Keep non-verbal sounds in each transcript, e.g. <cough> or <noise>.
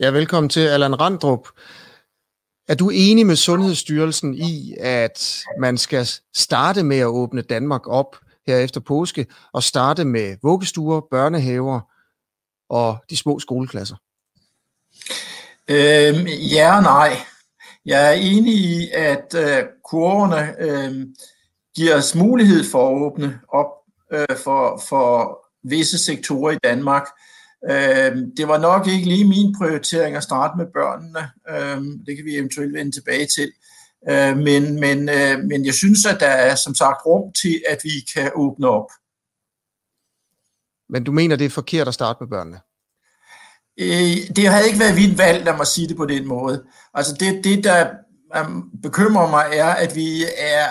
Ja, velkommen til Allan Randrup. Er du enig med Sundhedsstyrelsen i, at man skal starte med at åbne Danmark op her efter påske, og starte med vuggestuer, børnehaver og de små skoleklasser? Øhm, ja og nej. Jeg er enig i, at øh, kurverne øh, giver os mulighed for at åbne op øh, for, for visse sektorer i Danmark. Øh, det var nok ikke lige min prioritering at starte med børnene. Øh, det kan vi eventuelt vende tilbage til. Øh, men, men, øh, men jeg synes, at der er som sagt rum til, at vi kan åbne op. Men du mener, det er forkert at starte med børnene? Øh, det har ikke været mit valg, lad mig sige det på den måde. Altså det, det der um, bekymrer mig, er, at vi er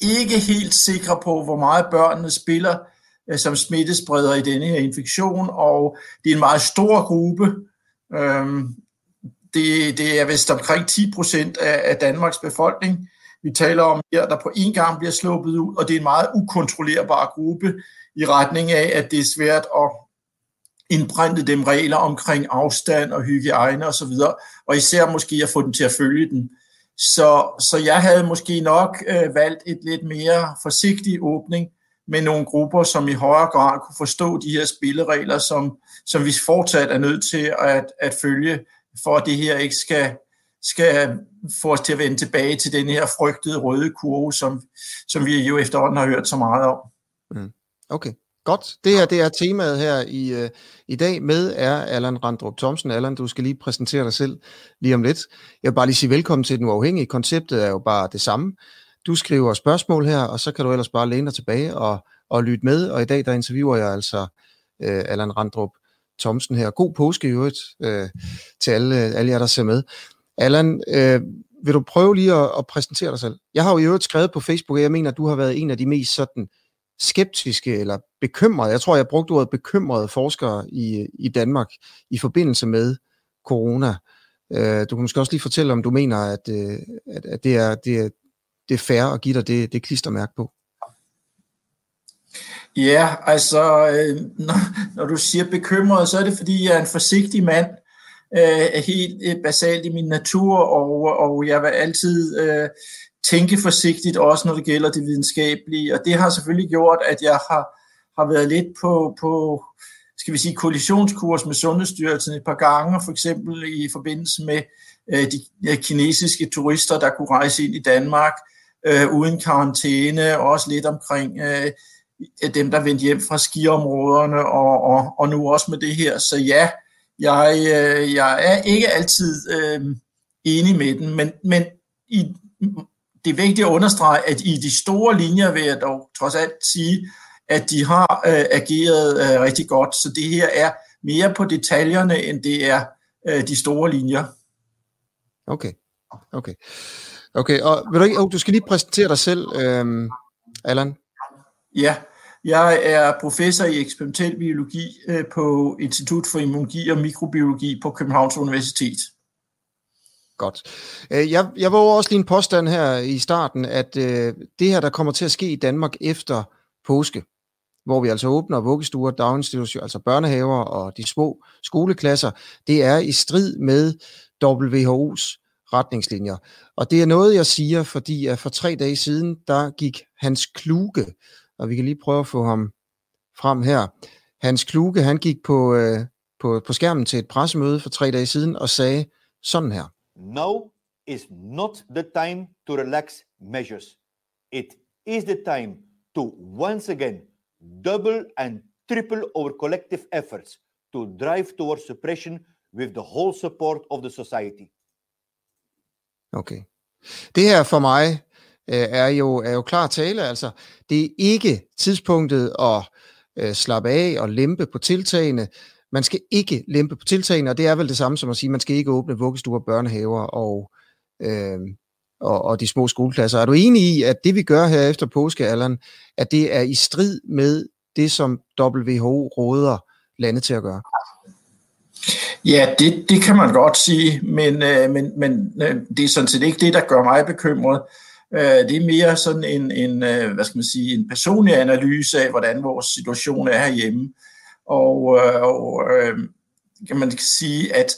ikke helt sikre på, hvor meget børnene spiller Øh, som smittespreder i denne her infektion, og det er en meget stor gruppe. Øhm, det, det er vist omkring 10 procent af, af Danmarks befolkning, vi taler om her, der på en gang bliver sluppet ud, og det er en meget ukontrollerbar gruppe i retning af, at det er svært at indprinte dem regler omkring afstand og hygiejne osv., og, og især måske at få dem til at følge den. Så, så jeg havde måske nok øh, valgt et lidt mere forsigtig åbning med nogle grupper, som i højere grad kunne forstå de her spilleregler, som, som vi fortsat er nødt til at, at følge, for at det her ikke skal, skal få os til at vende tilbage til den her frygtede røde kurve, som, som vi jo efterhånden har hørt så meget om. Mm. Okay. Godt. Det her det er temaet her i, øh, i dag med er Allan Randrup Thomsen. Allan, du skal lige præsentere dig selv lige om lidt. Jeg vil bare lige sige velkommen til Den Uafhængige. Konceptet er jo bare det samme. Du skriver spørgsmål her, og så kan du ellers bare læne dig tilbage og, og lytte med. Og i dag der interviewer jeg altså øh, Allan Randrup Thomsen her. God påske i øvrigt øh, til alle, alle jer, der ser med. Allan, øh, vil du prøve lige at, at præsentere dig selv? Jeg har jo i øvrigt skrevet på Facebook, at jeg mener, at du har været en af de mest sådan skeptiske eller bekymrede, jeg tror, jeg brugte ordet bekymrede forskere i, i Danmark i forbindelse med corona. Øh, du kan måske også lige fortælle, om du mener, at, øh, at, at det, er, det, er, det er fair at give dig det, det klistermærke på. Ja, altså, øh, når, når du siger bekymret, så er det, fordi jeg er en forsigtig mand, øh, helt øh, basalt i min natur, og, og jeg vil altid øh, tænke forsigtigt, også når det gælder det videnskabelige. Og det har selvfølgelig gjort, at jeg har, har været lidt på, på skal vi sige, koalitionskurs med Sundhedsstyrelsen et par gange, for eksempel i forbindelse med øh, de kinesiske turister, der kunne rejse ind i Danmark øh, Øh, uden karantæne, og også lidt omkring øh, dem, der vendte hjem fra skiområderne, og, og, og nu også med det her. Så ja, jeg, øh, jeg er ikke altid øh, enig med den, men, men i det er vigtigt at understrege, at i de store linjer vil jeg dog trods alt sige, at de har øh, ageret øh, rigtig godt. Så det her er mere på detaljerne, end det er øh, de store linjer. Okay, okay. Okay, og vil du, ikke, oh, du skal lige præsentere dig selv, øh, Allan. Ja, jeg er professor i eksperimentel biologi øh, på Institut for Immunologi og Mikrobiologi på Københavns Universitet. Godt. Øh, jeg, jeg var også lige en påstand her i starten, at øh, det her, der kommer til at ske i Danmark efter påske, hvor vi altså åbner vuggestuer, daginstitutioner, altså børnehaver og de små skoleklasser, det er i strid med WHO's retningslinjer. Og det er noget, jeg siger, fordi at for tre dage siden, der gik Hans Kluge, og vi kan lige prøve at få ham frem her. Hans Kluge, han gik på, øh, på, på skærmen til et pressemøde for tre dage siden og sagde sådan her. Now is not the time to relax measures. It is the time to once again double and triple our collective efforts to drive towards suppression with the whole support of the society. Okay. Det her for mig øh, er jo er jo klar tale, altså det er ikke tidspunktet at øh, slappe af og lempe på tiltagene. Man skal ikke lempe på tiltagene, og det er vel det samme som at sige, man skal ikke åbne vuggestuer, børnehaver og, øh, og, og de små skoleklasser. Er du enig i, at det vi gør her efter påskealderen, at det er i strid med det, som WHO råder landet til at gøre? Ja, det, det kan man godt sige, men, øh, men, men øh, det er sådan set ikke det, der gør mig bekymret. Øh, det er mere sådan en, en, øh, hvad skal man sige, en personlig analyse af, hvordan vores situation er herhjemme. Og, øh, og øh, kan man sige, at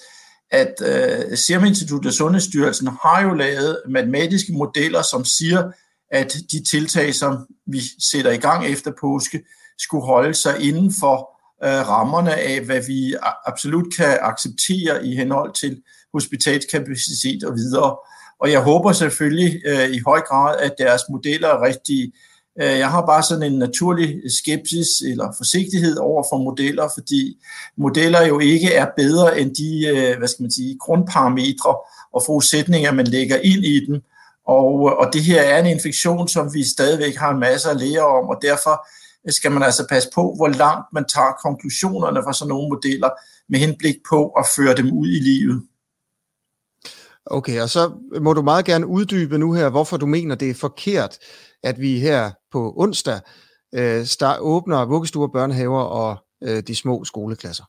at øh, Serum Instituttet og Sundhedsstyrelsen har jo lavet matematiske modeller, som siger, at de tiltag, som vi sætter i gang efter påske, skulle holde sig inden for øh, rammerne af, hvad vi absolut kan acceptere i henhold til hospitalskapacitet og videre. Og jeg håber selvfølgelig øh, i høj grad, at deres modeller er rigtige. Øh, jeg har bare sådan en naturlig skepsis eller forsigtighed over for modeller, fordi modeller jo ikke er bedre end de øh, hvad skal man sige, grundparametre og forudsætninger, man lægger ind i dem. Og, og det her er en infektion, som vi stadigvæk har en masse at lære om, og derfor skal man altså passe på, hvor langt man tager konklusionerne fra sådan nogle modeller med henblik på at føre dem ud i livet. Okay, og så må du meget gerne uddybe nu her, hvorfor du mener, det er forkert, at vi her på onsdag øh, start, åbner vuggestuer, børnehaver og øh, de små skoleklasser.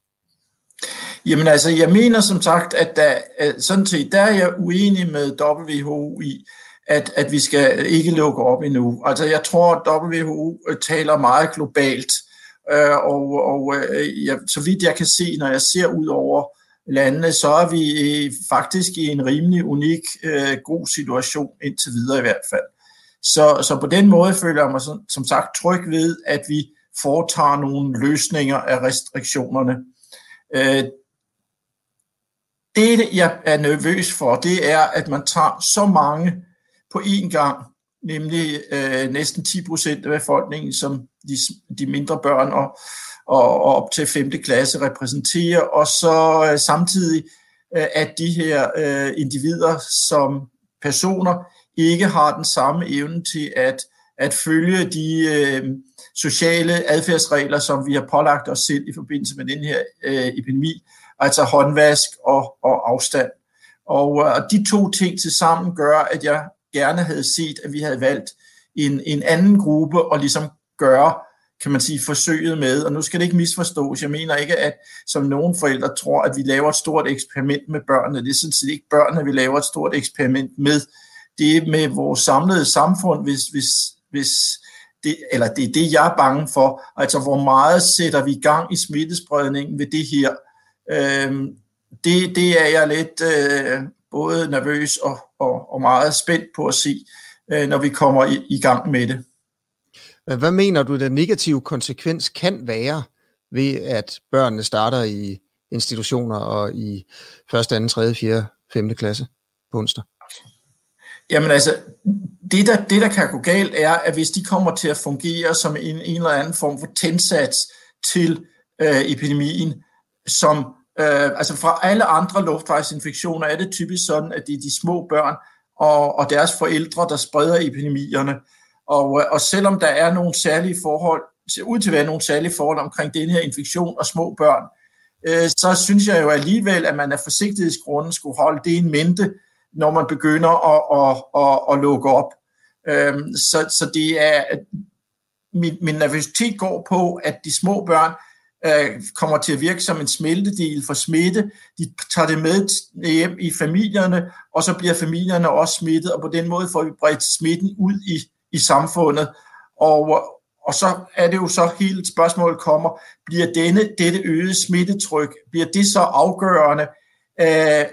Jamen altså, jeg mener som sagt, at der, sådan set, der er jeg uenig med WHO i, at, at vi skal ikke lukke op endnu. Altså jeg tror, at WHO øh, taler meget globalt, øh, og, og øh, ja, så vidt jeg kan se, når jeg ser ud over landene, så er vi øh, faktisk i en rimelig unik, øh, god situation indtil videre i hvert fald. Så, så på den måde føler jeg mig som, som sagt tryg ved, at vi foretager nogle løsninger af restriktionerne. Øh, det, jeg er nervøs for, det er, at man tager så mange på én gang, nemlig øh, næsten 10 procent af befolkningen, som de, de mindre børn og, og, og op til 5. klasse repræsenterer, og så øh, samtidig, øh, at de her øh, individer som personer ikke har den samme evne til at, at følge de øh, sociale adfærdsregler, som vi har pålagt os selv i forbindelse med den her øh, epidemi, altså håndvask og, og afstand. Og, og de to ting til sammen gør, at jeg gerne havde set, at vi havde valgt en, en anden gruppe og ligesom gøre, kan man sige, forsøget med. Og nu skal det ikke misforstås. Jeg mener ikke, at som nogle forældre tror, at vi laver et stort eksperiment med børnene. Det er sådan set ikke børnene, vi laver et stort eksperiment med. Det er med vores samlede samfund, hvis, hvis, hvis det, eller det er det, jeg er bange for. Altså, hvor meget sætter vi i gang i smittespredningen ved det her? Øhm, det, det er jeg lidt øh, både nervøs og, og, og meget spændt på at se, øh, når vi kommer i, i gang med det. Hvad mener du, den negative konsekvens kan være ved, at børnene starter i institutioner og i 1., 2., 3., 4., 5. klasse på onsdag? Jamen altså, det der, det der kan gå galt er, at hvis de kommer til at fungere som en, en eller anden form for tændsats til øh, epidemien, som øh, altså fra alle andre luftvejsinfektioner er det typisk sådan, at det er de små børn og, og deres forældre, der spreder epidemierne. Og, øh, og selvom der er nogle særlige forhold, ser ud til at være nogle særlige forhold omkring den her infektion og små børn, øh, så synes jeg jo alligevel, at man af forsigtighedsgrunden skulle holde det en mente, når man begynder at, at, at, at lukke op. Øh, så, så det er, min, min nervøsitet går på, at de små børn øh, kommer til at virke som en smeltedel for smitte. De tager det med hjem i familierne, og så bliver familierne også smittet, og på den måde får vi bredt smitten ud i, i samfundet. Og, og så er det jo så helt spørgsmålet kommer, bliver denne, dette øgede smittetryk, bliver det så afgørende øh,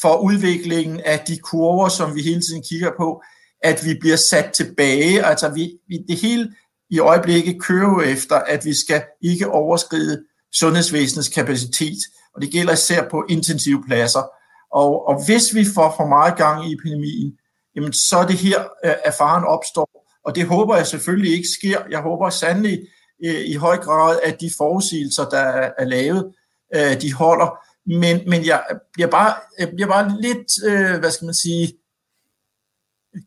for udviklingen af de kurver, som vi hele tiden kigger på, at vi bliver sat tilbage, altså vi, vi, det hele i øjeblikket kører jo efter, at vi skal ikke overskride sundhedsvæsenets kapacitet, og det gælder især på intensive pladser. Og, og hvis vi får for meget gang i epidemien, jamen så er det her, øh, at faren opstår, og det håber jeg selvfølgelig ikke sker. Jeg håber sandelig øh, i høj grad, at de forudsigelser, der er lavet, øh, de holder. Men, men jeg bliver bare, jeg bliver bare lidt, øh, hvad skal man sige,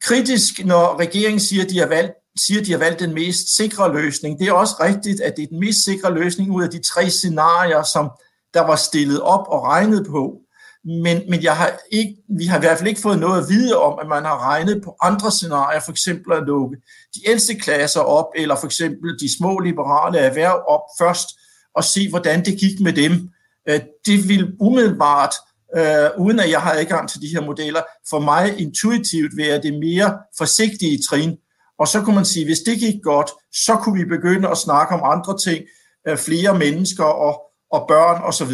kritisk, når regeringen siger, at de har valgt siger, at de har valgt den mest sikre løsning. Det er også rigtigt, at det er den mest sikre løsning ud af de tre scenarier, som der var stillet op og regnet på. Men, men jeg har ikke, vi har i hvert fald ikke fået noget at vide om, at man har regnet på andre scenarier, for eksempel at lukke de ældste klasser op, eller for eksempel de små liberale erhverv op først, og se, hvordan det gik med dem. Øh, det vil umiddelbart, øh, uden at jeg har adgang til de her modeller, for mig intuitivt være det mere forsigtige trin, og så kunne man sige, hvis det gik godt, så kunne vi begynde at snakke om andre ting, øh, flere mennesker og, og børn osv.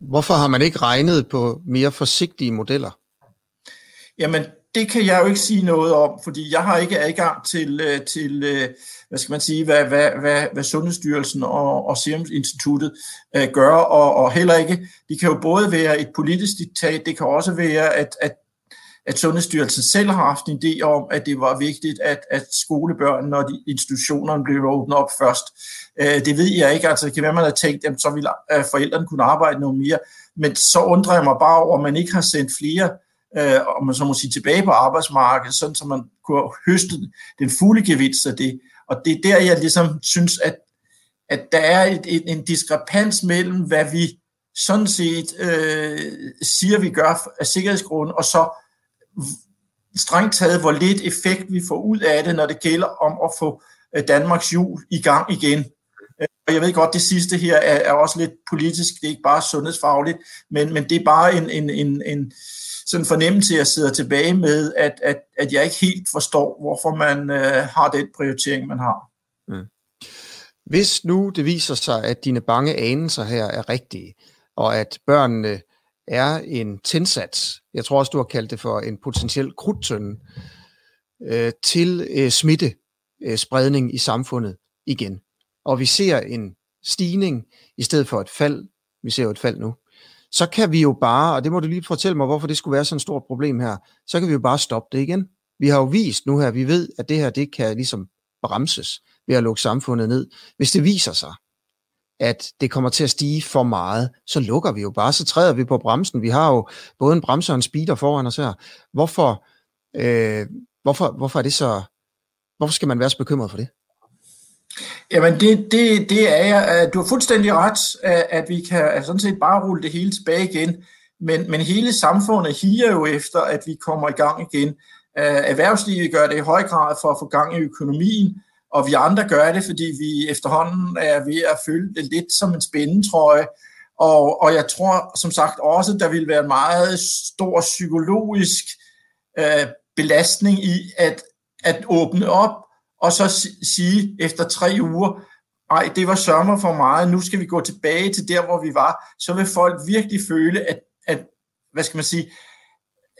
Hvorfor har man ikke regnet på mere forsigtige modeller? Jamen, det kan jeg jo ikke sige noget om, fordi jeg har ikke adgang til, øh, til øh, hvad skal man sige, hvad, hvad, hvad, hvad Sundhedsstyrelsen og, og Serum Instituttet gør, og, og heller ikke, det kan jo både være et politisk diktat, det kan også være, at, at, at Sundhedsstyrelsen selv har haft en idé om, at det var vigtigt, at, at skolebørnene og de institutionerne blev åbnet op først. Uh, det ved jeg ikke, altså det kan være, man har tænkt, at så ville øh, forældrene kunne arbejde noget mere, men så undrer jeg mig bare over, at man ikke har sendt flere øh, om man så må sige, tilbage på arbejdsmarkedet, sådan så man kunne høste den fulde gevinst af det. Og det er der, jeg ligesom synes, at, at der er et, et, en diskrepans mellem, hvad vi sådan set øh, siger, vi gør af sikkerhedsgrunden, og så strengt taget, hvor lidt effekt vi får ud af det, når det gælder om at få øh, Danmarks jul i gang igen. Øh, og jeg ved godt, det sidste her er, er også lidt politisk, det er ikke bare sundhedsfagligt, men, men det er bare en, en, en, en, sådan fornemmelse, jeg sidder tilbage med, at, at, at jeg ikke helt forstår, hvorfor man øh, har den prioritering, man har. Mm. Hvis nu det viser sig, at dine bange anelser her er rigtige, og at børnene er en tændsats, jeg tror også, du har kaldt det for en potentiel krudtønde, øh, til øh, smittespredning øh, i samfundet igen. Og vi ser en stigning i stedet for et fald. Vi ser jo et fald nu så kan vi jo bare, og det må du lige fortælle mig, hvorfor det skulle være sådan et stort problem her, så kan vi jo bare stoppe det igen. Vi har jo vist nu her, vi ved, at det her, det kan ligesom bremses ved at lukke samfundet ned. Hvis det viser sig, at det kommer til at stige for meget, så lukker vi jo bare, så træder vi på bremsen. Vi har jo både en bremse og en speeder foran os her. Hvorfor, øh, hvorfor, hvorfor er det så, hvorfor skal man være så bekymret for det? Jamen, det, det, det er jeg. Øh, du har fuldstændig ret, øh, at vi kan altså, sådan set bare rulle det hele tilbage igen. Men, men hele samfundet higer jo efter, at vi kommer i gang igen. Øh, erhvervslivet gør det i høj grad for at få gang i økonomien, og vi andre gør det, fordi vi efterhånden er ved at føle det lidt som en spændetrøje. Og, og jeg tror som sagt også, der vil være en meget stor psykologisk øh, belastning i at, at åbne op og så sige efter tre uger, ej, det var sommer for meget, nu skal vi gå tilbage til der, hvor vi var, så vil folk virkelig føle, at, at hvad skal man sige,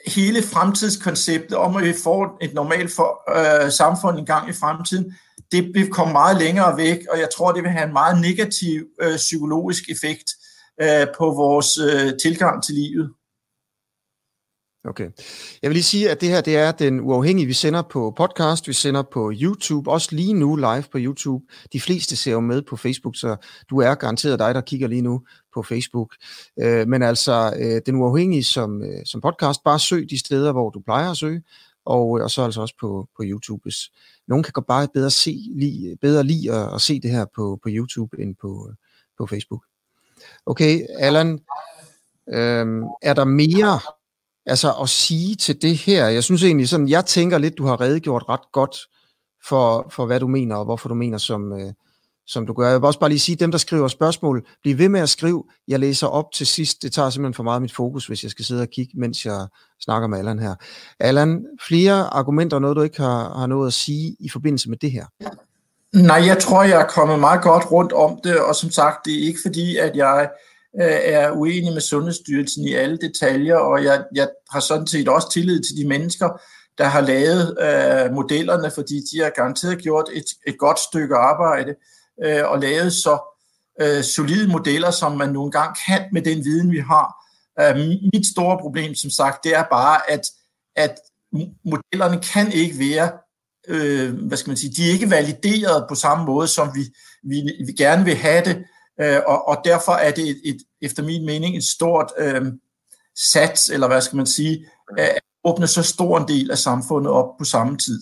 hele fremtidskonceptet om, at vi får et normalt for, øh, samfund en gang i fremtiden, det vil komme meget længere væk, og jeg tror, det vil have en meget negativ øh, psykologisk effekt øh, på vores øh, tilgang til livet. Okay. Jeg vil lige sige, at det her det er den uafhængige, vi sender på podcast, vi sender på YouTube, også lige nu live på YouTube. De fleste ser jo med på Facebook, så du er garanteret dig, der kigger lige nu på Facebook. Øh, men altså, øh, den uafhængige som, øh, som podcast, bare søg de steder, hvor du plejer at søge, og, øh, og så altså også på, på YouTube. Hvis nogen kan godt bare bedre, se, lige, bedre lide at, at se det her på, på YouTube end på, øh, på Facebook. Okay, Allan, øhm, er der mere altså at sige til det her, jeg synes egentlig sådan, jeg tænker lidt, du har redegjort ret godt for, for hvad du mener, og hvorfor du mener, som, øh, som du gør. Jeg vil også bare lige sige, dem der skriver spørgsmål, bliv ved med at skrive. Jeg læser op til sidst. Det tager simpelthen for meget af mit fokus, hvis jeg skal sidde og kigge, mens jeg snakker med Allan her. Allan, flere argumenter, noget du ikke har, har noget at sige i forbindelse med det her? Nej, jeg tror, jeg er kommet meget godt rundt om det, og som sagt, det er ikke fordi, at jeg øh, er uenig med Sundhedsstyrelsen i alle detaljer, og jeg, jeg har sådan set også tillid til de mennesker, der har lavet øh, modellerne, fordi de har garanteret gjort et, et godt stykke arbejde øh, og lavet så øh, solide modeller, som man nogle gange kan med den viden, vi har. Øh, mit store problem, som sagt, det er bare, at, at modellerne kan ikke være, øh, hvad skal man sige, de er ikke valideret på samme måde, som vi, vi, vi gerne vil have det, Øh, og, og derfor er det et, et, efter min mening et stort øh, sats, eller hvad skal man sige, at åbne så stor en del af samfundet op på samme tid.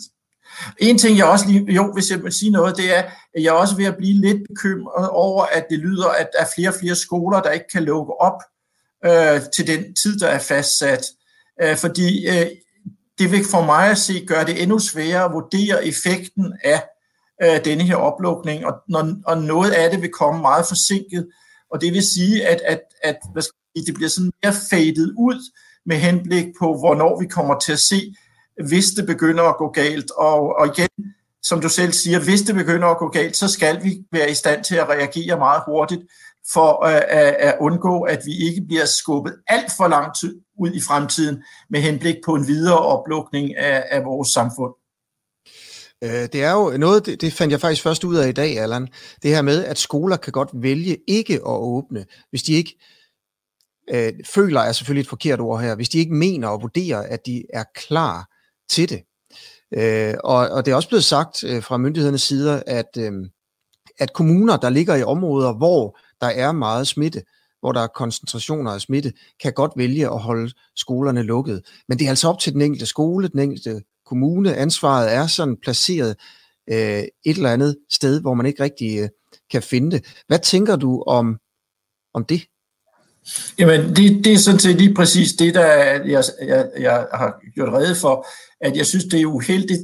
En ting, jeg også lige, jo, hvis jeg vil sige noget, det er, at jeg er også ved at blive lidt bekymret over, at det lyder, at der er flere og flere skoler, der ikke kan lukke op øh, til den tid, der er fastsat. Øh, fordi øh, det vil for mig at se gøre det endnu sværere at vurdere effekten af øh, denne her oplukning, og, når, og noget af det vil komme meget forsinket, og det vil sige, at, at, at hvad skal jeg, sige, det bliver sådan mere fadet ud med henblik på, hvornår vi kommer til at se, hvis det begynder at gå galt. Og, og igen, som du selv siger, hvis det begynder at gå galt, så skal vi være i stand til at reagere meget hurtigt for øh, at, at undgå, at vi ikke bliver skubbet alt for lang tid ud i fremtiden med henblik på en videre oplukning af, af vores samfund. Øh, det er jo noget, det, det fandt jeg faktisk først ud af i dag, Allan. Det her med, at skoler kan godt vælge ikke at åbne, hvis de ikke øh, føler, er selvfølgelig et forkert ord her, hvis de ikke mener og vurderer, at de er klar til det. Øh, og, og det er også blevet sagt øh, fra myndighedernes side, at, øh, at kommuner, der ligger i områder, hvor der er meget smitte, hvor der er koncentrationer af smitte, kan godt vælge at holde skolerne lukket. Men det er altså op til den enkelte skole, den enkelte kommune. Ansvaret er sådan placeret øh, et eller andet sted, hvor man ikke rigtig øh, kan finde det. Hvad tænker du om, om det? Jamen, det, det er sådan set lige præcis det, der jeg, jeg, jeg har gjort redde for, at jeg synes, det er uheldigt.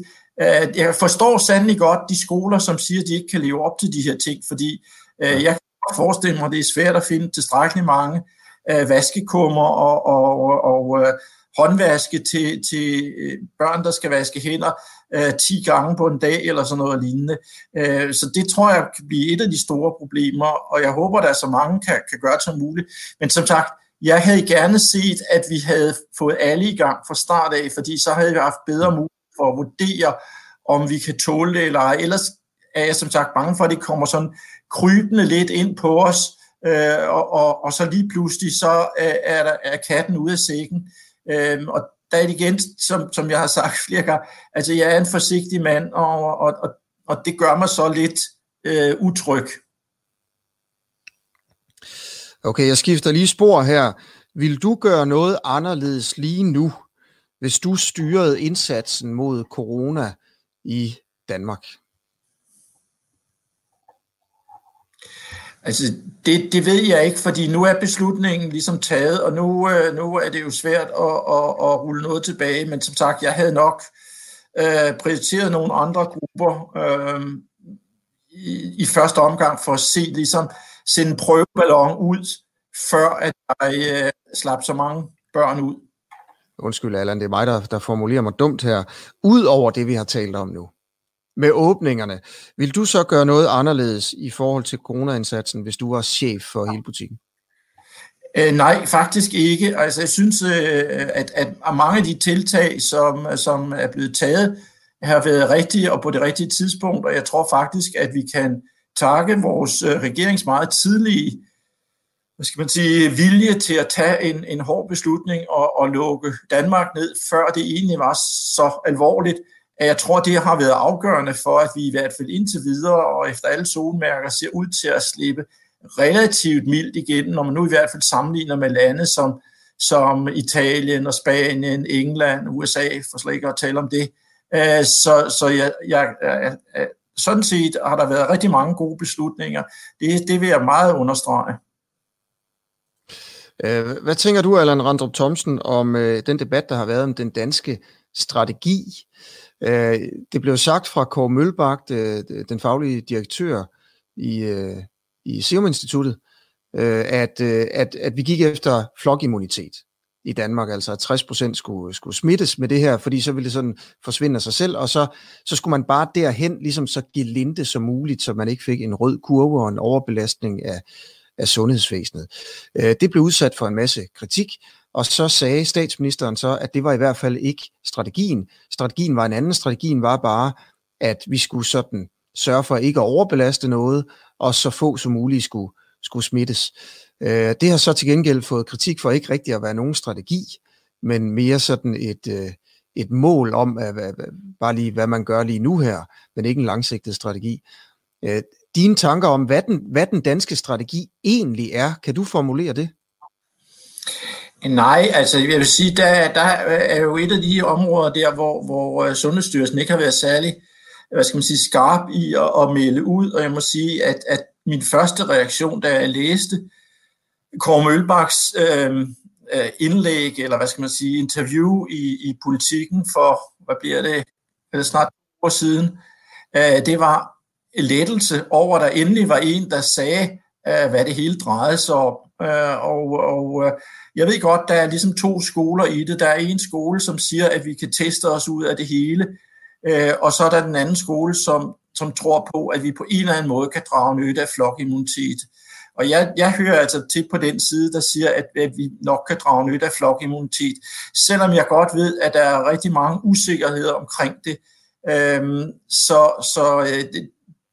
Jeg forstår sandelig godt de skoler, som siger, at de ikke kan leve op til de her ting, fordi øh, jeg kan forestille mig, at det er svært at finde tilstrækkeligt mange øh, vaskekummer og, og, og, og øh, håndvaske til, til børn, der skal vaske hænder øh, 10 gange på en dag eller sådan noget lignende. Øh, så det tror jeg kan blive et af de store problemer, og jeg håber, at der så mange kan, kan gøre det som muligt. Men som sagt, jeg havde gerne set, at vi havde fået alle i gang fra start af, fordi så havde vi haft bedre mulighed for at vurdere, om vi kan tåle det eller ej. Ellers er jeg som sagt bange for, at det kommer sådan krybende lidt ind på os, øh, og, og, og så lige pludselig så øh, er, der, er katten ude af sækken. Øh, og der er det igen, som, som jeg har sagt <laughs> flere gange, altså jeg er en forsigtig mand, og, og, og, og det gør mig så lidt øh, utryg. Okay, jeg skifter lige spor her. Vil du gøre noget anderledes lige nu, hvis du styrede indsatsen mod corona i Danmark? Altså, det, det ved jeg ikke, fordi nu er beslutningen ligesom taget, og nu, øh, nu er det jo svært at, at, at rulle noget tilbage, men som sagt, jeg havde nok øh, prioriteret nogle andre grupper øh, i, i første omgang for at se, ligesom, sende en prøveballon ud, før at jeg øh, slap så mange børn ud. Undskyld, Allan, det er mig, der, der formulerer mig dumt her. Udover det, vi har talt om nu, med åbningerne. Vil du så gøre noget anderledes i forhold til coronaindsatsen, hvis du var chef for hele butikken? Øh, nej, faktisk ikke. Altså, jeg synes, øh, at, at mange af de tiltag, som, som er blevet taget, har været rigtige og på det rigtige tidspunkt, og jeg tror faktisk, at vi kan takke vores øh, regerings meget tidlige hvad skal man sige, vilje til at tage en, en hård beslutning og, og lukke Danmark ned, før det egentlig var så alvorligt, jeg tror, det har været afgørende for, at vi i hvert fald indtil videre og efter alle solmærker ser ud til at slippe relativt mildt igen, når man nu i hvert fald sammenligner med lande som, som Italien og Spanien, England, USA, for slet ikke at tale om det. Øh, så, så jeg, jeg, jeg, sådan set har der været rigtig mange gode beslutninger. Det, det vil jeg meget understrege. Øh, hvad tænker du, Allan Randrup Thomsen, om øh, den debat, der har været om den danske strategi? Øh, det blev sagt fra Kåre Mølbak, øh, den faglige direktør i, øh, i Serum Instituttet, øh, at, at, at vi gik efter flokimmunitet i Danmark, altså at 60% skulle, skulle smittes med det her, fordi så ville det sådan forsvinde af sig selv, og så, så skulle man bare derhen ligesom så gelinde som muligt, så man ikke fik en rød kurve og en overbelastning af, af sundhedsvæsenet. Øh, det blev udsat for en masse kritik, og så sagde statsministeren så, at det var i hvert fald ikke strategien. Strategien var en anden. Strategien var bare, at vi skulle sådan sørge for ikke at overbelaste noget, og så få som muligt skulle, skulle smittes. Øh, det har så til gengæld fået kritik for ikke rigtig at være nogen strategi, men mere sådan et, øh, et mål om, at, bare lige hvad man gør lige nu her, men ikke en langsigtet strategi øh, dine tanker om, hvad den, hvad den danske strategi egentlig er. Kan du formulere det? Nej, altså jeg vil sige, der, der er jo et af de områder der, hvor, hvor øh, Sundhedsstyrelsen ikke har været særlig hvad skal man sige, skarp i at, at melde ud, og jeg må sige, at, at min første reaktion, da jeg læste Kåre Mølbaks øhm, øh, indlæg, eller hvad skal man sige, interview i, i politikken for, hvad bliver det, eller snart år siden, øh, det var, lettelse over, at der endelig var en, der sagde, øh, hvad det hele drejede sig om. Øh, og og øh, jeg ved godt, der er ligesom to skoler i det. Der er en skole, som siger, at vi kan teste os ud af det hele. Øh, og så er der den anden skole, som, som tror på, at vi på en eller anden måde kan drage nytte af flokimmunitet. Og jeg, jeg hører altså til på den side, der siger, at, at vi nok kan drage nytte af flokimmunitet, selvom jeg godt ved, at der er rigtig mange usikkerheder omkring det. Øhm, så så øh, det,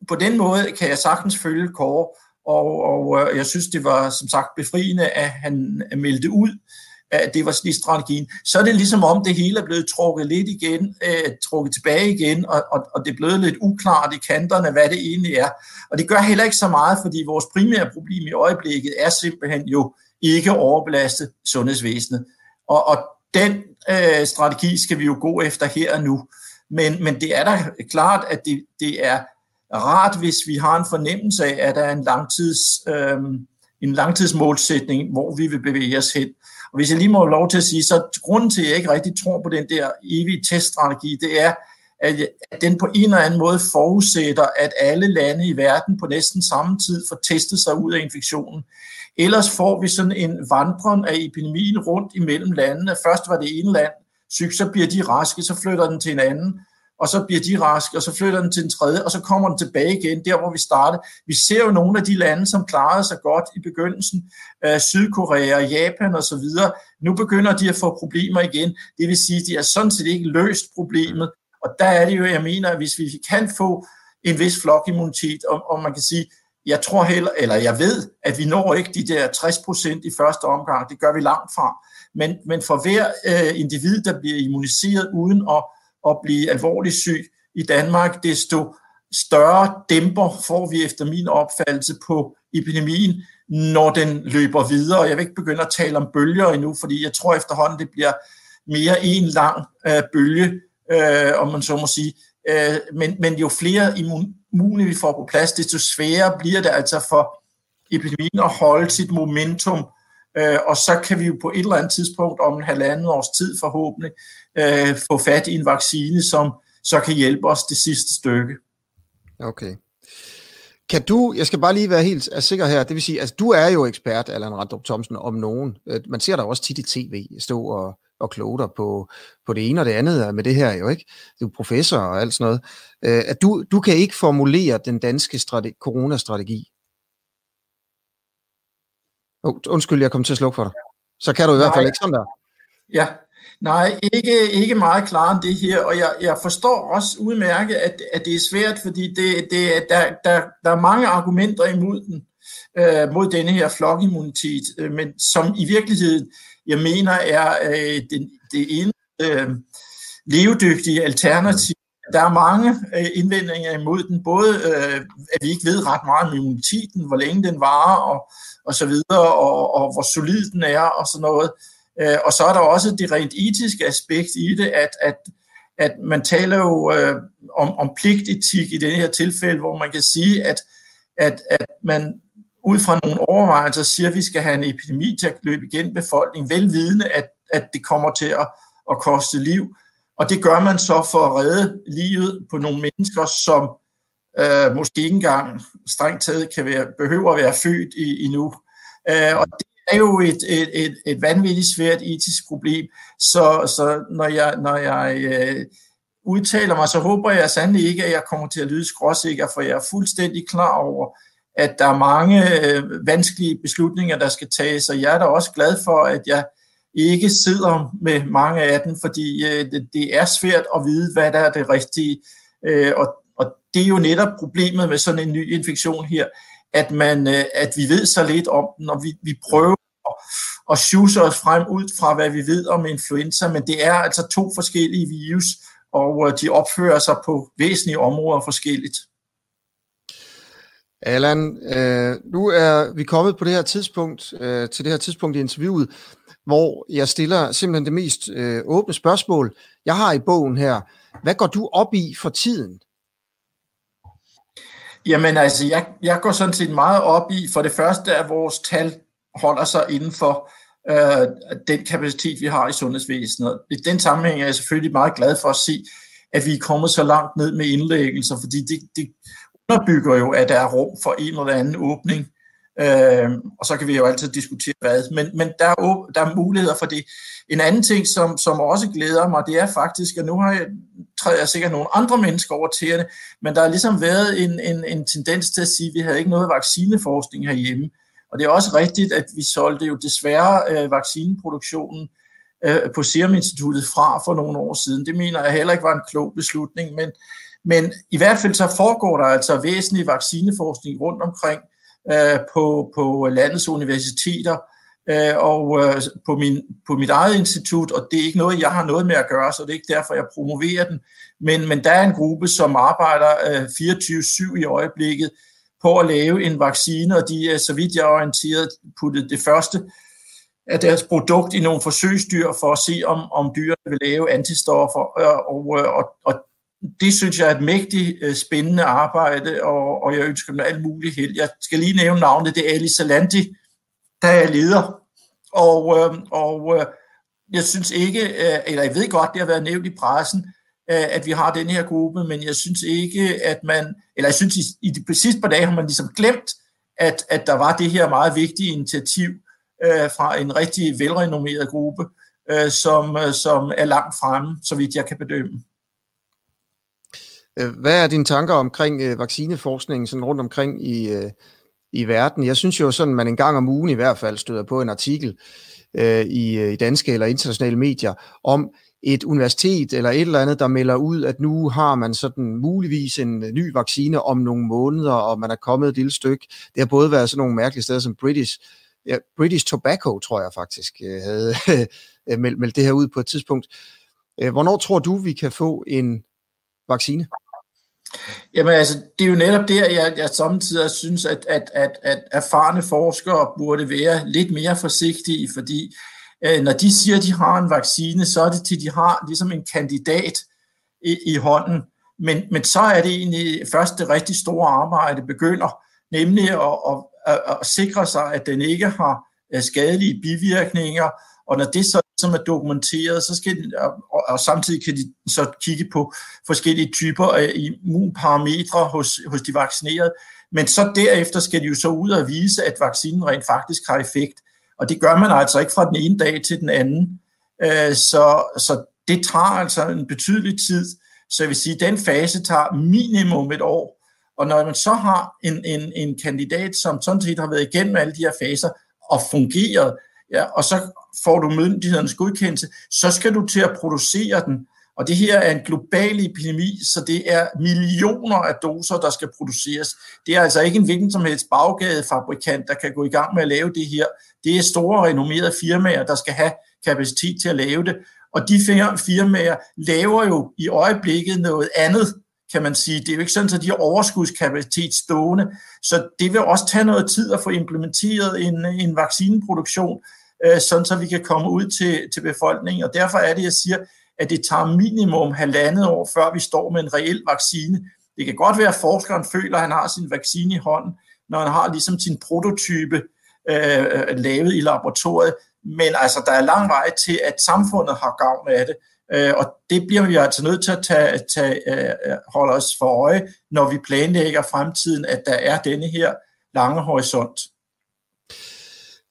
på den måde kan jeg sagtens følge Kåre, og, og øh, jeg synes, det var som sagt befriende, at han meldte ud, at det var lige strategien. Så er det ligesom om, det hele er blevet trukket lidt igen, øh, trukket tilbage igen, og, og, og det er blevet lidt uklart i kanterne, hvad det egentlig er. Og det gør heller ikke så meget, fordi vores primære problem i øjeblikket er simpelthen jo ikke overbelastet sundhedsvæsenet. Og, og den øh, strategi skal vi jo gå efter her og nu. Men, men det er da klart, at det, det er rart, hvis vi har en fornemmelse af, at der er en, langtids, øh, en langtidsmålsætning, hvor vi vil bevæge os hen. Og hvis jeg lige må have lov til at sige, så grunden til, at jeg ikke rigtig tror på den der evige teststrategi, det er, at den på en eller anden måde forudsætter, at alle lande i verden på næsten samme tid får testet sig ud af infektionen. Ellers får vi sådan en vandring af epidemien rundt imellem landene. Først var det ene land syg, så bliver de raske, så flytter den til en anden og så bliver de raske, og så flytter den til den tredje, og så kommer den tilbage igen, der hvor vi startede. Vi ser jo nogle af de lande, som klarede sig godt i begyndelsen, øh, Sydkorea, Japan og så videre. Nu begynder de at få problemer igen. Det vil sige, at de har sådan set ikke løst problemet. Og der er det jo, jeg mener, at hvis vi kan få en vis flokimmunitet, og, og man kan sige, jeg tror heller, eller jeg ved, at vi når ikke de der 60 procent i første omgang. Det gør vi langt fra. Men, men for hver øh, individ, der bliver immuniseret uden at at blive alvorligt syg i Danmark, desto større dæmper får vi efter min opfattelse på epidemien, når den løber videre. Jeg vil ikke begynde at tale om bølger endnu, fordi jeg tror efterhånden, det bliver mere en lang øh, bølge, øh, om man så må sige. Øh, men, men jo flere immune vi får på plads, desto sværere bliver det altså for epidemien at holde sit momentum Øh, og så kan vi jo på et eller andet tidspunkt om en halvandet års tid forhåbentlig øh, få fat i en vaccine, som så kan hjælpe os det sidste stykke. Okay. Kan du, jeg skal bare lige være helt sikker her, det vil sige, altså du er jo ekspert, Allan Randrup Thomsen, om nogen. Øh, man ser dig også tit i tv stå og, og kloge dig på, på det ene og det andet øh, med det her jo, ikke? Du er professor og alt sådan noget. Øh, at du, du kan ikke formulere den danske strategi, coronastrategi. Oh, undskyld, jeg kom til at slukke for dig. Så kan du i Nej. hvert fald ikke sådan der. Ja, Nej, ikke, ikke meget klar end det her, og jeg, jeg forstår også udmærket, at, at det er svært, fordi det, det, der, der, der er mange argumenter imod den, øh, mod denne her flokimmunitet, øh, men som i virkeligheden, jeg mener, er øh, det, det ene øh, levedygtige alternativ. Der er mange øh, indvendinger imod den, både øh, at vi ikke ved ret meget om immuniteten, hvor længe den varer, og og så videre, og, og hvor solid den er, og sådan noget. Øh, og så er der også det rent etiske aspekt i det, at, at, at man taler jo øh, om, om pligtetik i det her tilfælde, hvor man kan sige, at, at, at man ud fra nogle overvejelser siger, at vi skal have en epidemi til at løbe igen befolkningen, velvidende, at, at det kommer til at, at koste liv. Og det gør man så for at redde livet på nogle mennesker, som øh, måske ikke engang strengt taget kan være, behøver at være født i, endnu. Øh, og det er jo et, et, et, et vanvittigt svært etisk problem. Så, så når jeg, når jeg øh, udtaler mig, så håber jeg sandelig ikke, at jeg kommer til at lyde skråsikker, for jeg er fuldstændig klar over, at der er mange øh, vanskelige beslutninger, der skal tages, og jeg er da også glad for, at jeg ikke sidder med mange af dem, fordi øh, det, det er svært at vide, hvad der er det rigtige. Øh, og det er jo netop problemet med sådan en ny infektion her, at, man, øh, at vi ved så lidt om den, og vi, vi prøver at, at sjuse os frem ud fra, hvad vi ved om influenza, men det er altså to forskellige virus, og øh, de opfører sig på væsentlige områder forskelligt. Allan, øh, nu er vi kommet på det her tidspunkt, øh, til det her tidspunkt i interviewet, hvor jeg stiller simpelthen det mest øh, åbne spørgsmål, jeg har i bogen her. Hvad går du op i for tiden? Jamen altså, jeg, jeg går sådan set meget op i, for det første, at vores tal holder sig inden for øh, den kapacitet, vi har i sundhedsvæsenet. I den sammenhæng er jeg selvfølgelig meget glad for at se, at vi er kommet så langt ned med indlæggelser, fordi det, det underbygger jo, at der er rum for en eller anden åbning Øh, og så kan vi jo altid diskutere hvad, men, men der, er, der er muligheder for det. En anden ting, som, som også glæder mig, det er faktisk, at nu har jeg, træder jeg sikkert nogle andre mennesker over tæerne, men der har ligesom været en, en, en tendens til at sige, at vi havde ikke noget vaccineforskning herhjemme. Og det er også rigtigt, at vi solgte jo desværre øh, vaccineproduktionen øh, på Serum Instituttet fra for nogle år siden. Det mener jeg heller ikke var en klog beslutning, men, men i hvert fald så foregår der altså væsentlig vaccineforskning rundt omkring øh, på, på landets universiteter øh, og øh, på, min, på mit eget institut, og det er ikke noget, jeg har noget med at gøre, så det er ikke derfor, jeg promoverer den. Men, men der er en gruppe, som arbejder øh, 24-7 i øjeblikket på at lave en vaccine, og de er, så vidt jeg er orienteret, puttet det første af deres produkt i nogle forsøgsdyr for at se, om, om dyrene vil lave antistoffer. Og, og, og, og det synes jeg er et mægtigt øh, spændende arbejde, og, og jeg ønsker dem alt muligt held. Jeg skal lige nævne navnet, det er Ali Salanti, der er leder. Og, øh, og øh, jeg synes ikke, eller jeg ved godt, det har været nævnt i pressen, at vi har den her gruppe, men jeg synes ikke, at man, eller jeg synes, i, i de sidste par dage har man ligesom glemt, at, at der var det her meget vigtige initiativ øh, fra en rigtig velrenommeret gruppe, øh, som, som er langt fremme, så vidt jeg kan bedømme. Øh, hvad er dine tanker omkring øh, vaccineforskningen sådan rundt omkring i, øh, i verden? Jeg synes jo sådan, man en gang om ugen i hvert fald støder på en artikel øh, i, øh, i danske eller internationale medier om et universitet eller et eller andet, der melder ud, at nu har man sådan muligvis en øh, ny vaccine om nogle måneder, og man er kommet et lille stykke. Det har både været sådan nogle mærkelige steder som British, ja, British Tobacco, tror jeg faktisk, havde <laughs> meldt, meldt det her ud på et tidspunkt. Hvornår tror du, vi kan få en vaccine? Jamen altså, det er jo netop der, jeg, jeg samtidig synes, at, at, at, at erfarne forskere burde være lidt mere forsigtige, fordi øh, når de siger, at de har en vaccine, så er det til, de har ligesom en kandidat i, i hånden. Men, men så er det egentlig først det rigtig store arbejde begynder, nemlig at, at, at, at sikre sig, at den ikke har øh, skadelige bivirkninger, og når det så som er dokumenteret, så skal de, og, og samtidig kan de så kigge på forskellige typer af immunparametre hos, hos de vaccinerede, men så derefter skal de jo så ud og vise, at vaccinen rent faktisk har effekt, og det gør man altså ikke fra den ene dag til den anden. Øh, så, så det tager altså en betydelig tid, så jeg vil sige, at den fase tager minimum et år, og når man så har en, en, en kandidat, som sådan set har været igennem alle de her faser og fungeret, ja, og så får du myndighedernes godkendelse, så skal du til at producere den. Og det her er en global epidemi, så det er millioner af doser, der skal produceres. Det er altså ikke en hvilken som helst baggadefabrikant, der kan gå i gang med at lave det her. Det er store renommerede firmaer, der skal have kapacitet til at lave det. Og de firmaer laver jo i øjeblikket noget andet, kan man sige. Det er jo ikke sådan, at de har overskudskapacitet stående. Så det vil også tage noget tid at få implementeret en, en vaccineproduktion, øh, sådan så vi kan komme ud til, til befolkningen. Og derfor er det, jeg siger, at det tager minimum halvandet år, før vi står med en reel vaccine. Det kan godt være, at forskeren føler, at han har sin vaccine i hånden, når han har ligesom sin prototype øh, lavet i laboratoriet. Men altså, der er lang vej til, at samfundet har gavn af det. Øh, og det bliver vi altså nødt til at tage, tage, øh, holde os for øje, når vi planlægger fremtiden, at der er denne her lange horisont.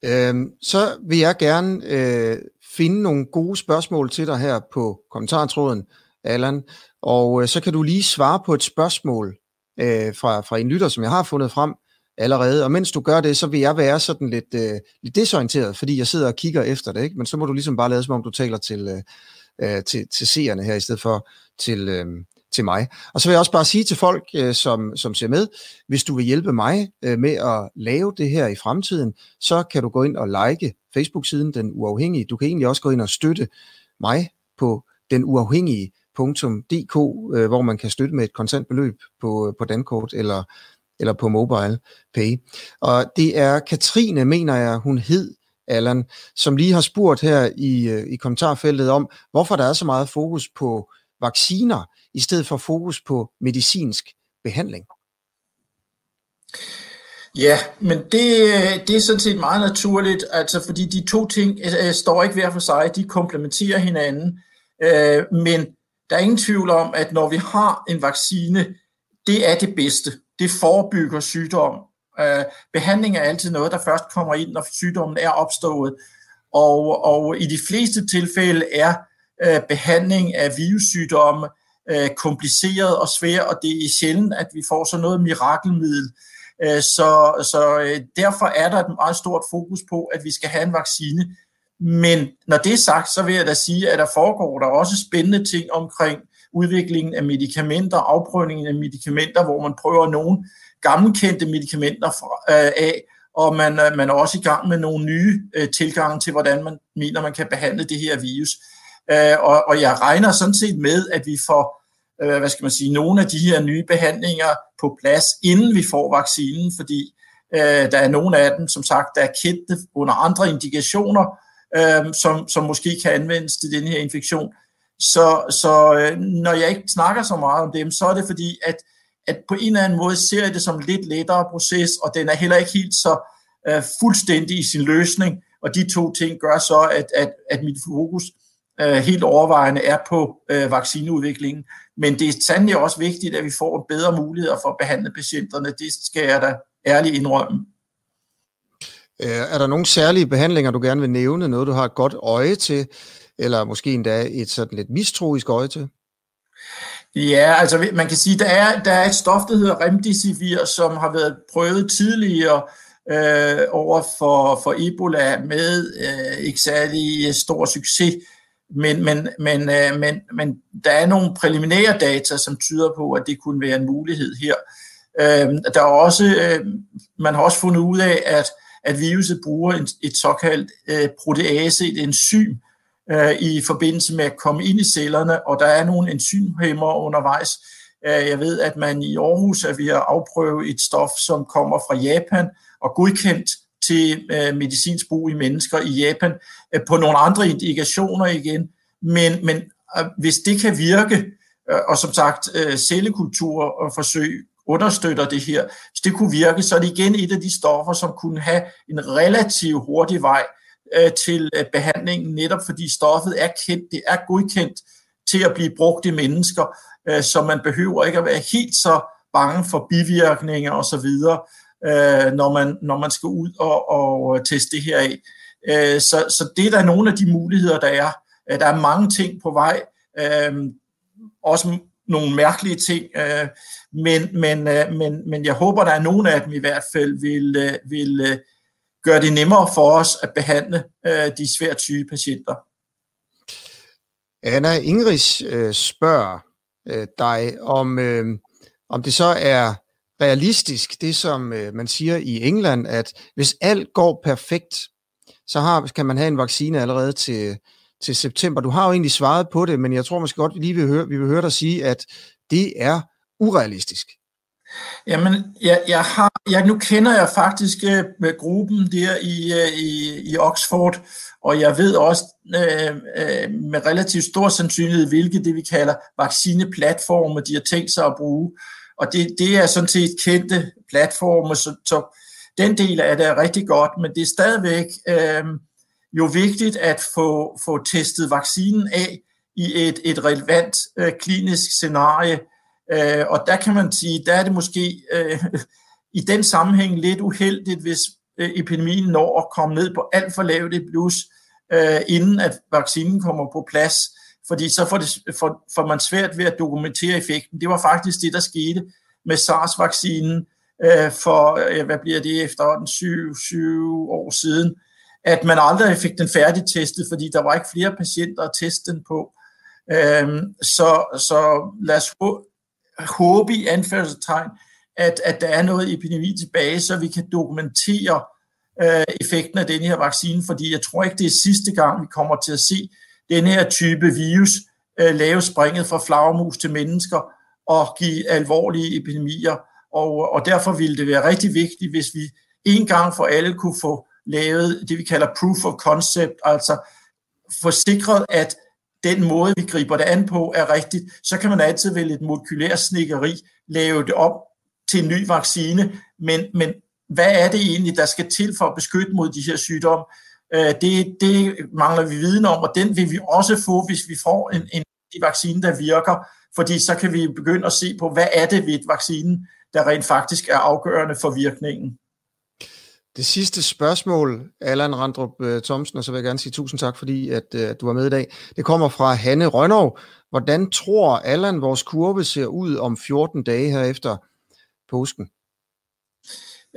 Øhm, så vil jeg gerne øh, finde nogle gode spørgsmål til dig her på kommentartråden, Allan, og øh, så kan du lige svare på et spørgsmål øh, fra, fra en lytter, som jeg har fundet frem allerede, og mens du gør det, så vil jeg være sådan lidt, øh, lidt desorienteret, fordi jeg sidder og kigger efter det, ikke? men så må du ligesom bare lade som om du taler til, øh, øh til, til seerne her, i stedet for til, øh, til mig. Og så vil jeg også bare sige til folk, øh, som, som ser med, hvis du vil hjælpe mig øh, med at lave det her i fremtiden, så kan du gå ind og like Facebook-siden Den Uafhængige. Du kan egentlig også gå ind og støtte mig på den uafhængige.dk, øh, hvor man kan støtte med et kontant beløb på, øh, på Dankort eller, eller på Mobile Pay. Og det er Katrine, mener jeg, hun hed, Allan, som lige har spurgt her i, øh, i kommentarfeltet om, hvorfor der er så meget fokus på vacciner i stedet for fokus på medicinsk behandling? Ja, men det, det er sådan set meget naturligt, altså fordi de to ting øh, øh, står ikke hver for sig, de komplementerer hinanden, øh, men der er ingen tvivl om, at når vi har en vaccine, det er det bedste. Det forebygger sygdom, Øh, behandling er altid noget, der først kommer ind, når sygdommen er opstået. Og, og i de fleste tilfælde er øh, behandling af virussygdomme øh, Øh, kompliceret og svær, og det er sjældent, at vi får sådan noget mirakelmiddel. Øh, så så øh, derfor er der et meget stort fokus på, at vi skal have en vaccine. Men når det er sagt, så vil jeg da sige, at der foregår der også spændende ting omkring udviklingen af medicamenter, afprøvningen af medicamenter, hvor man prøver nogle gammelkendte medicamenter fra, øh, af, og man, øh, man er også i gang med nogle nye øh, tilgange til, hvordan man mener, man kan behandle det her virus. Øh, og, og jeg regner sådan set med, at vi får øh, hvad skal man sige, nogle af de her nye behandlinger på plads, inden vi får vaccinen, fordi øh, der er nogle af dem, som sagt, der er kendte under andre indikationer, øh, som, som måske kan anvendes til den her infektion. Så, så øh, når jeg ikke snakker så meget om dem, så er det fordi, at, at på en eller anden måde ser jeg det som en lidt lettere proces, og den er heller ikke helt så øh, fuldstændig i sin løsning. Og de to ting gør så, at, at, at mit fokus øh, helt overvejende er på øh, vaccineudviklingen. Men det er sandelig også vigtigt, at vi får bedre muligheder for at behandle patienterne. Det skal jeg da ærligt indrømme. Er der nogle særlige behandlinger, du gerne vil nævne? Noget, du har et godt øje til? Eller måske endda et sådan lidt mistroisk øje til? Ja, altså man kan sige, der er, der er et stof, der hedder remdesivir, som har været prøvet tidligere øh, over for, for Ebola med øh, ikke særlig stor succes. Men, men, men, øh, men, men der er nogle preliminære data, som tyder på, at det kunne være en mulighed her. Øh, der er også, øh, man har også fundet ud af, at, at viruset bruger en, et såkaldt øh, protease, et enzym, øh, i forbindelse med at komme ind i cellerne, og der er nogle enzymhæmmer undervejs. Øh, jeg ved, at man i Aarhus er ved at afprøve et stof, som kommer fra Japan og godkendt til øh, medicinsk brug i mennesker i Japan øh, på nogle andre indikationer igen. Men, men øh, hvis det kan virke, øh, og som sagt øh, cellekultur og forsøg understøtter det her, hvis det kunne virke, så er det igen et af de stoffer, som kunne have en relativt hurtig vej øh, til øh, behandlingen, netop fordi stoffet er kendt, det er godkendt til at blive brugt i mennesker, øh, så man behøver ikke at være helt så bange for bivirkninger osv., øh, når, man, når man skal ud og, og teste det her af. Øh, så, så det er der nogle af de muligheder, der er. Øh, der er mange ting på vej, øh, også nogle mærkelige ting, øh, men, men, øh, men, men jeg håber, der er nogle af dem i hvert fald vil, øh, vil øh, gøre det nemmere for os at behandle øh, de svært syge patienter. Anna Ingris øh, spørger øh, dig, om, øh, om det så er realistisk, det som øh, man siger i England, at hvis alt går perfekt, så har, kan man have en vaccine allerede til, til september. Du har jo egentlig svaret på det, men jeg tror måske godt, vi lige vil høre, vi vil høre dig sige, at det er urealistisk. Jamen, jeg, jeg har, jeg, nu kender jeg faktisk øh, med gruppen der i, øh, i, i Oxford, og jeg ved også øh, øh, med relativt stor sandsynlighed, hvilke det vi kalder vaccineplatforme, de har tænkt sig at bruge. Og det, det er sådan set kendte platforme, så, så den del af det er rigtig godt, men det er stadigvæk øh, jo vigtigt at få, få testet vaccinen af i et, et relevant øh, klinisk scenarie. Øh, og der kan man sige, der er det måske øh, i den sammenhæng lidt uheldigt, hvis øh, epidemien når at komme ned på alt for lavt et plus, øh, inden at vaccinen kommer på plads fordi så får, det, får, får man svært ved at dokumentere effekten. Det var faktisk det, der skete med SARS-vaccinen øh, for, øh, hvad bliver det, efterhånden syv, syv år siden, at man aldrig fik den færdig testet, fordi der var ikke flere patienter at teste den på. Øhm, så, så lad os håbe i anførselstegn, at, at der er noget epidemi tilbage, så vi kan dokumentere øh, effekten af den her vaccine, fordi jeg tror ikke, det er sidste gang, vi kommer til at se den her type virus øh, lave springet fra flagermus til mennesker og give alvorlige epidemier. Og, og derfor ville det være rigtig vigtigt, hvis vi en gang for alle kunne få lavet det, vi kalder proof of concept, altså få sikret, at den måde, vi griber det an på, er rigtigt, så kan man altid vælge et molekylært snikkeri, lave det op til en ny vaccine, men, men hvad er det egentlig, der skal til for at beskytte mod de her sygdomme? Øh, det, det mangler vi viden om, og den vil vi også få, hvis vi får en, en vaccine, der virker, fordi så kan vi begynde at se på, hvad er det ved et vaccine, der rent faktisk er afgørende for virkningen. Det sidste spørgsmål, Allan Randrup øh, Thomsen, og så vil jeg gerne sige tusind tak, fordi at, øh, at du var med i dag. Det kommer fra Hanne Rønov. Hvordan tror Allan, vores kurve ser ud om 14 dage her efter påsken?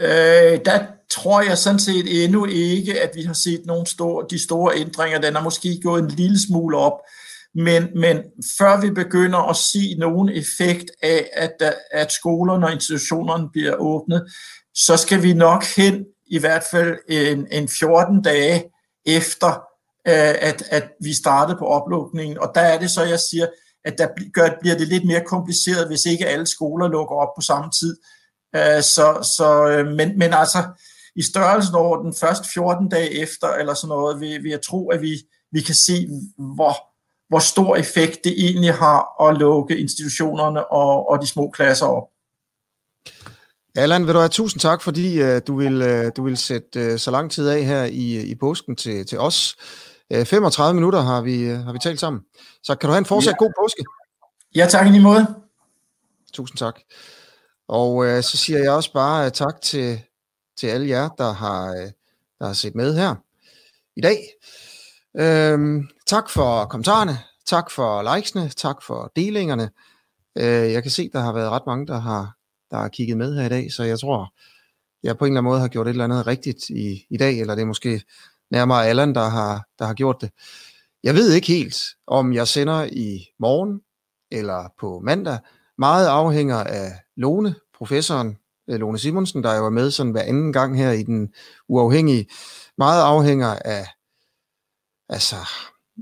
Øh, der tror jeg sådan set endnu ikke, at vi har set nogle store, de store ændringer. Den er måske gået en lille smule op. Men, men før vi begynder at se nogen effekt af, at, at skolerne og institutionerne bliver åbnet, så skal vi nok hen i hvert fald en, en 14 dage efter, øh, at, at vi startede på oplukningen. Og der er det så, jeg siger, at der gør, bliver det lidt mere kompliceret, hvis ikke alle skoler lukker op på samme tid. Øh, så, så, øh, men, men altså, i størrelsen over den første 14 dage efter, eller sådan noget, vil, vil jeg tro, at vi, vi kan se, hvor, hvor stor effekt det egentlig har at lukke institutionerne og, og de små klasser op. Allan, vil du have tusind tak, fordi uh, du, vil, uh, du vil sætte så lang tid af her i, i påsken til, til os. Uh, 35 minutter har vi, har vi talt sammen. Så kan du have en fortsat ja. god påske. Ja, tak i lige måde. Tusind tak. Og øh, så siger jeg også bare øh, tak til, til alle jer, der har, øh, der har set med her i dag. Øhm, tak for kommentarerne, tak for likesene, tak for delingerne. Øh, jeg kan se, der har været ret mange, der har, der har kigget med her i dag, så jeg tror, jeg på en eller anden måde har gjort et eller andet rigtigt i, i dag, eller det er måske nærmere Allan, der har, der har gjort det. Jeg ved ikke helt, om jeg sender i morgen eller på mandag. Meget afhænger af Lone, professoren øh, Lone Simonsen, der jo er med sådan hver anden gang her i den uafhængige. Meget afhænger af, altså,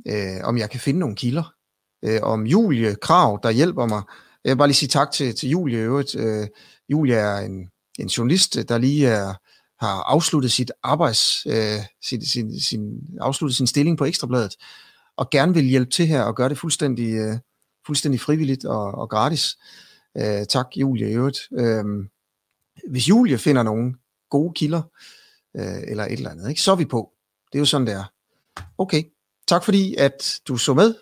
øh, om jeg kan finde nogle kilder. Øh, om Julie Krav, der hjælper mig jeg vil bare lige sige tak til, til Julie i øvrigt. Øh, Julie er en, en journalist, der lige er, har afsluttet sit arbejds, øh, sin, sin, sin, afsluttet sin stilling på Ekstrabladet, og gerne vil hjælpe til her og gøre det fuldstændig, øh, fuldstændig frivilligt og, og gratis. Øh, tak Julie i øvrigt. Øh, hvis Julie finder nogle gode kilder, øh, eller et eller andet, ikke, så er vi på. Det er jo sådan, det er. Okay, tak fordi at du så med.